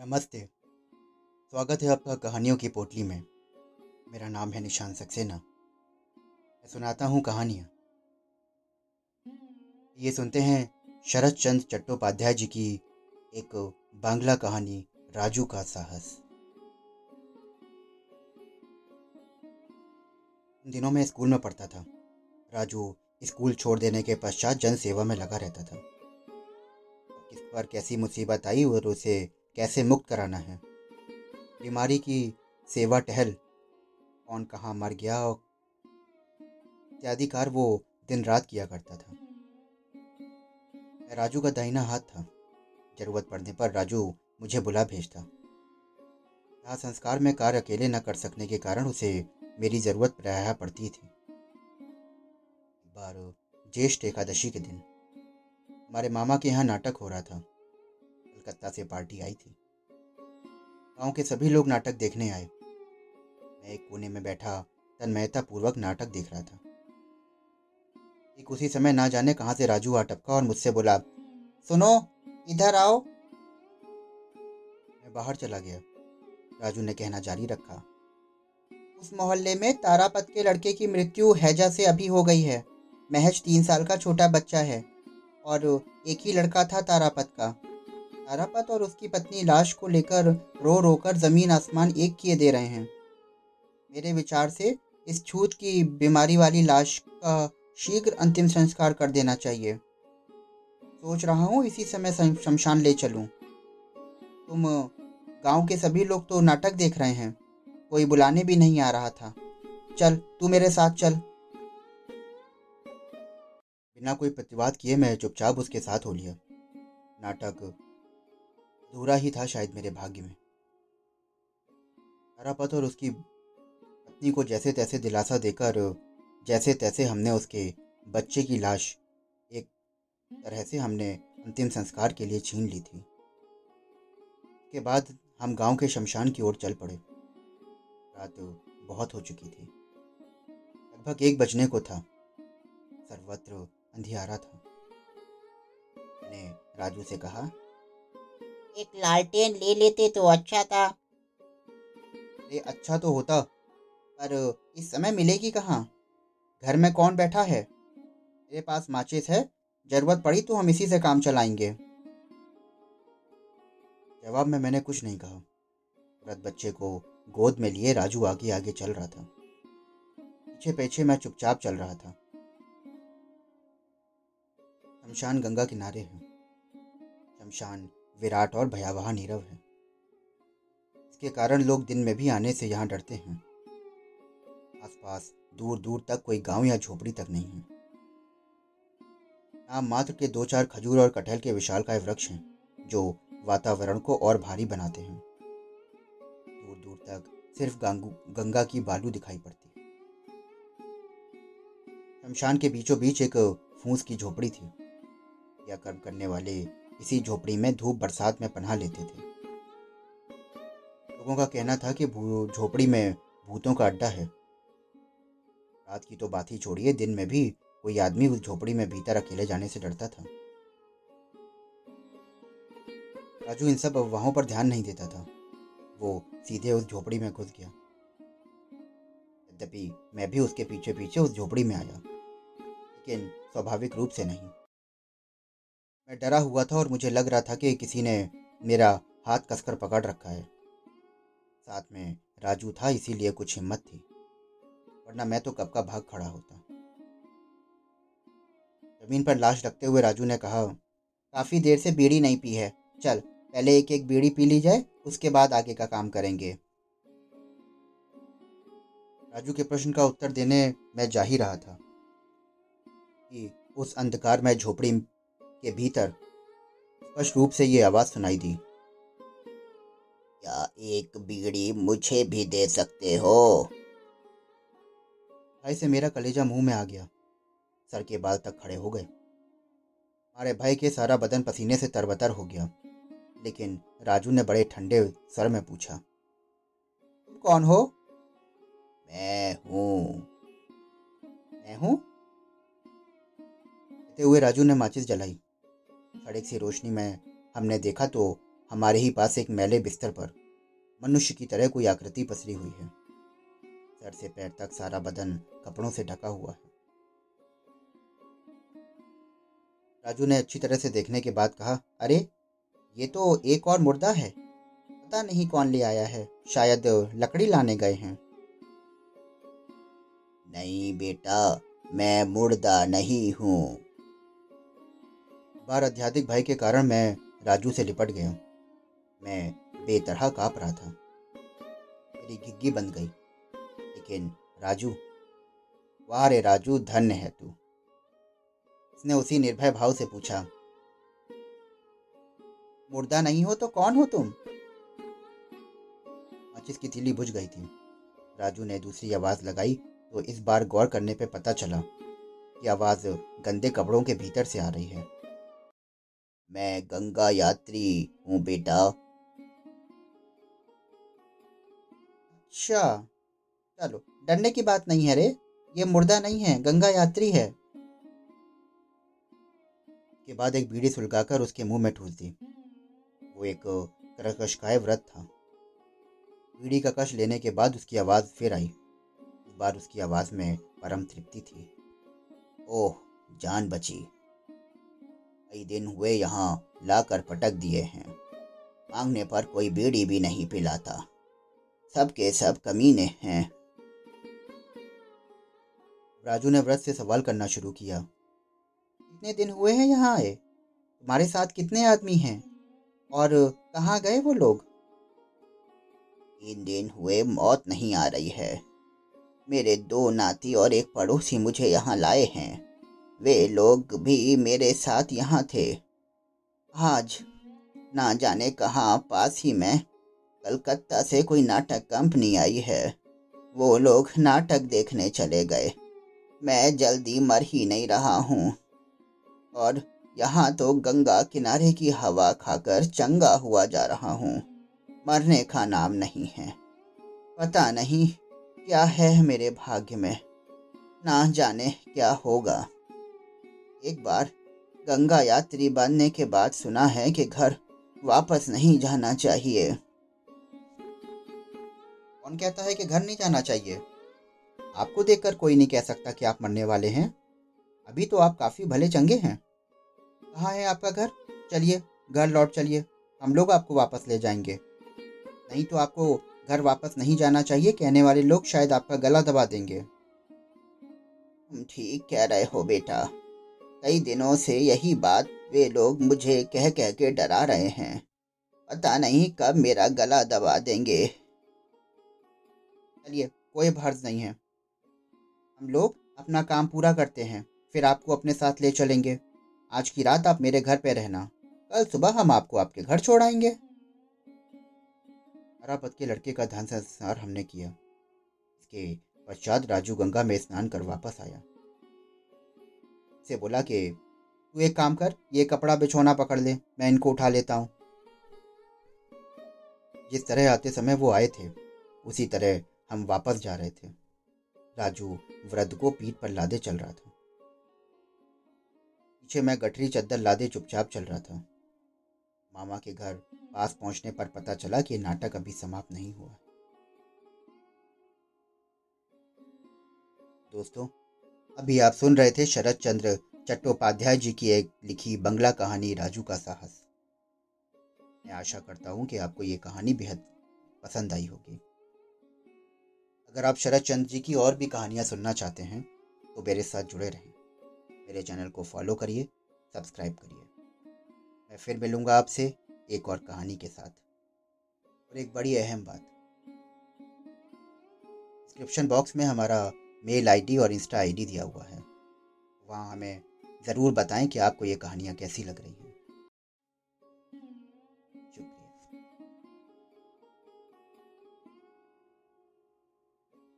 नमस्ते। स्वागत है आपका कहानियों की पोटली में। मेरा नाम है निशान सक्सेना। मैं सुनाता हूँ कहानियाँ। ये सुनते हैं शरद चंद्र चट्टोपाध्याय जी की एक बांग्ला कहानी, राजू का साहस। दिनों में स्कूल में पढ़ता था। राजू स्कूल छोड़ देने के पश्चात जन सेवा में लगा रहता था। किस पर कैसी मुसीबत आई और उसे कैसे मुक्त कराना है? बीमारी की सेवा टहल। कौन कहाँ मर गया और इत्यादि कार वो दिन रात किया करता था। राजू का दाहिना हाथ था। ज़रूरत पड़ने पर राजू मुझे बुला भेजता। यहाँ संस्कार में कार्य अकेले न कर सकने के कारण उसे मेरी ज़रूरत प्रायः पड़ती थी। बार, ज्येष्ठ एकादशी के दिन। हमारे मामा के यहाँ नाटक हो रहा था। कलकत्ता से पार्टी आई थी। गाँव के सभी लोग नाटक देखने आए। मैं एक कोने में बैठा तन्मयता पूर्वक नाटक देख रहा था। एक उसी समय ना जाने कहाँ से राजू आ टपका और मुझसे बोला, सुनो, इधर आओ। मैं बाहर चला गया। राजू ने कहना जारी रखा, उस मोहल्ले में तारापत के लड़के की मृत्यु हैजा से अभी हो गई है। महज तीन साल का छोटा बच्चा है और एक ही लड़का था तारापत का। तारापत और उसकी पत्नी लाश को लेकर रो रो कर ज़मीन आसमान एक किए दे रहे हैं। मेरे विचार से इस छूत की बीमारी वाली लाश का शीघ्र अंतिम संस्कार कर देना चाहिए। सोच रहा हूँ, इसी समय शमशान ले चलूँ। तुम गाँव के सभी लोग तो नाटक देख रहे हैं। कोई बुलाने भी नहीं आ रहा था। चल, तू मेरे साथ चल। बिना कोई प्रतिवाद किए मैं चुपचाप उसके साथ हो लिया। नाटक अधूरा ही था शायद मेरे भाग्य में। तारापत और उसकी पत्नी को जैसे तैसे दिलासा देकर जैसे तैसे हमने उसके बच्चे की लाश एक तरह से हमने अंतिम संस्कार के लिए छीन ली थी। उसके बाद हम गाँव के शमशान की ओर चल पड़े। रात बहुत हो चुकी थी। लगभग एक बजने को था। सर्वत्र अंधियारा था। मैंने राजू से कहा एक लालटेन ले लेते तो अच्छा था। अरे अच्छा तो होता, पर इस समय मिलेगी कहाँ? घर में कौन बैठा है? मेरे पास माचिस है, ज़रूरत पड़ी तो हम इसी से काम चलाएँगे। जवाब में मैंने कुछ नहीं कहा। व्रत बच्चे को गोद में लिए राजू आगे आगे चल रहा था। पीछे पीछे मैं चुपचाप चल रहा था। शमशान गंगा किनारे है। शमशान विराट और भयावह नीरव है। इसके कारण लोग दिन में भी आने से यहाँ डरते हैं। आसपास दूर दूर तक कोई गाँव या झोपड़ी तक नहीं है। नाम मात्र के दो चार खजूर और कटहल के विशाल का वृक्ष हैं, जो वातावरण को और भारी बनाते हैं। दूर दूर तक सिर्फ़ गंगा की बालू दिखाई पड़ती है। शमशान के बीचों बीच एक फूस की झोपड़ी थी। या कर्म करने वाले इसी झोपड़ी में धूप बरसात में पनाह लेते थे। लोगों का कहना था कि झोपड़ी में भूतों का अड्डा है। रात की तो बात ही छोड़िए, दिन में भी कोई आदमी उस झोपड़ी में भीतर अकेले जाने से डरता था। राजू इन सब अफवाहों पर ध्यान नहीं देता था। वो सीधे उस झोपड़ी में घुस गया। यद्यपि मैं भी उसके पीछे पीछे उस झोपड़ी में आया, लेकिन स्वाभाविक रूप से नहीं। मैं डरा हुआ था और मुझे लग रहा था कि किसी ने मेरा हाथ कसकर पकड़ रखा है। साथ में राजू था, इसीलिए कुछ हिम्मत थी, वरना मैं तो कब का भाग खड़ा होता। ज़मीन पर लाश रखते हुए राजू ने कहा, काफ़ी देर से बीड़ी नहीं पी है। चल, पहले एक एक बीड़ी पी ली जाए, उसके बाद आगे का काम करेंगे राजू के प्रश्न का उत्तर देने मैं जा ही रहा था कि उस अंधकार में झोपड़ी के भीतर स्पष्ट रूप से ये आवाज़ सुनाई दी। क्या एक बीड़ी मुझे भी दे सकते हो? भाई से मेरा कलेजा मुँह में आ गया। सर के बाल तक खड़े हो गए। हमारे भाई के सारा बदन पसीने से तरबतर हो गया। लेकिन राजू ने बड़े ठंडे सर में पूछा, तुम कौन हो? मैं हूँ। मैं हूँ? कहते हुए राजू ने माचिस जलाई। सड़क सी रोशनी में। हमने देखा तो हमारे ही पास एक मैले बिस्तर पर मनुष्य की तरह कोई आकृति पसरी हुई है। सर से पैर तक सारा बदन कपड़ों से ढका हुआ है। राजू ने अच्छी तरह से देखने के बाद कहा, अरे, ये तो एक और मुर्दा है। पता नहीं कौन ले आया है। शायद लकड़ी लाने गए हैं। नहीं बेटा, मैं मुर्दा नहीं हूँ। बार आध्यात्मिक भाई के कारण मैं राजू से लिपट गया। मैं बेतरह काँप रहा था। मेरी घिग्गी बंद गई। लेकिन राजू वाह रे राजू, धन्य है तू। उसने उसी निर्भय भाव से पूछा, मुर्दा नहीं हो तो कौन हो तुम? माचिस की तीली बुझ गई थी। राजू ने दूसरी आवाज़ लगाई तो इस बार गौर करने पे पता चला कि आवाज़ गंदे कपड़ों के भीतर से आ रही है। मैं गंगा यात्री हूँ बेटा। अच्छा चलो, डरने की बात नहीं है रे। ये मुर्दा नहीं है, गंगा यात्री है। के बाद एक बीड़ी सुलगाकर उसके मुँह में ठूस दी वो एक करकशकाय व्रत था। बीड़ी का कश लेने के बाद उसकी आवाज़ फिर आई। इस बार उसकी आवाज़ में परम तृप्ति थी। ओह, जान बची। कई दिन हुए यहाँ लाकर पटक दिए हैं। मांगने पर कोई बीड़ी भी नहीं पिलाता। सबके सब कमीने हैं। राजू ने व्रत से सवाल करना शुरू किया। कितने दिन हुए हैं यहाँ आए? तुम्हारे साथ कितने आदमी हैं? और कहाँ गए वो लोग? तीन दिन हुए मौत नहीं आ रही है। मेरे दो नाती और एक पड़ोसी मुझे यहाँ लाए हैं। वे लोग भी मेरे साथ यहाँ थे। आज ना जाने कहाँ पास ही में, कलकत्ता से कोई नाटक कंपनी आई है। वो लोग नाटक देखने चले गए। मैं जल्दी मर ही नहीं रहा हूँ। और यहाँ तो गंगा किनारे की हवा खाकर चंगा हुआ जा रहा हूँ। मरने का नाम नहीं है। पता नहीं क्या है मेरे भाग्य में। ना जाने क्या होगा। एक बार गंगा यात्री बनने के बाद सुना है कि घर वापस नहीं जाना चाहिए। कौन कहता है कि घर नहीं जाना चाहिए? आपको देखकर कोई नहीं कह सकता कि आप मरने वाले हैं। अभी तो आप काफ़ी भले चंगे हैं। कहाँ है आपका घर? चलिए, घर लौट चलिए। हम लोग आपको वापस ले जाएँगे। नहीं तो आपको घर वापस नहीं जाना चाहिए, कहने वाले लोग शायद आपका गला दबा देंगे। तुम ठीक कह रहे हो बेटा। कई दिनों से यही बात वे लोग मुझे कह कह के डरा रहे हैं। पता नहीं कब मेरा गला दबा देंगे। चलिए, कोई भर्ज नहीं है। हम लोग अपना काम पूरा करते हैं, फिर आपको अपने साथ ले चलेंगे। आज की रात आप मेरे घर पे रहना। कल सुबह हम आपको आपके घर छोड़ाएँगे अरापत के लड़के का धन संस्कार हमने किया। इसके पश्चात राजू गंगा में स्नान कर वापस आया। से बोला कि, तू एक काम कर, ये कपड़ा बिछोना पकड़ ले, मैं इनको उठा लेता हूँ। जिस तरह आते समय वो आए थे, उसी तरह हम वापस जा रहे थे। राजू वृद्ध को पीठ पर लादे चल रहा था। पीछे मैं गठरी चद्दर लादे चुपचाप चल रहा था। मामा के घर पास पहुँचने पर पता चला कि नाटक अभी समाप्त नहीं हुआ। दोस्तों अभी आप सुन रहे थे शरद चंद्र चट्टोपाध्याय जी की एक लिखी बंगला कहानी राजू का साहस। मैं आशा करता हूँ कि आपको ये कहानी बेहद पसंद आई होगी। अगर आप शरद चंद्र जी की और भी कहानियाँ सुनना चाहते हैं तो मेरे साथ जुड़े रहें। मेरे चैनल को फॉलो करिए, सब्सक्राइब करिए। मैं फिर मिलूँगा आपसे एक और कहानी के साथ। और एक बड़ी अहम बात। डिस्क्रिप्शन बॉक्स में हमारा मेल आईडी और इंस्टा आईडी दिया हुआ है। वहाँ हमें ज़रूर बताएँ कि आपको ये कहानियाँ कैसी लग रही हैं।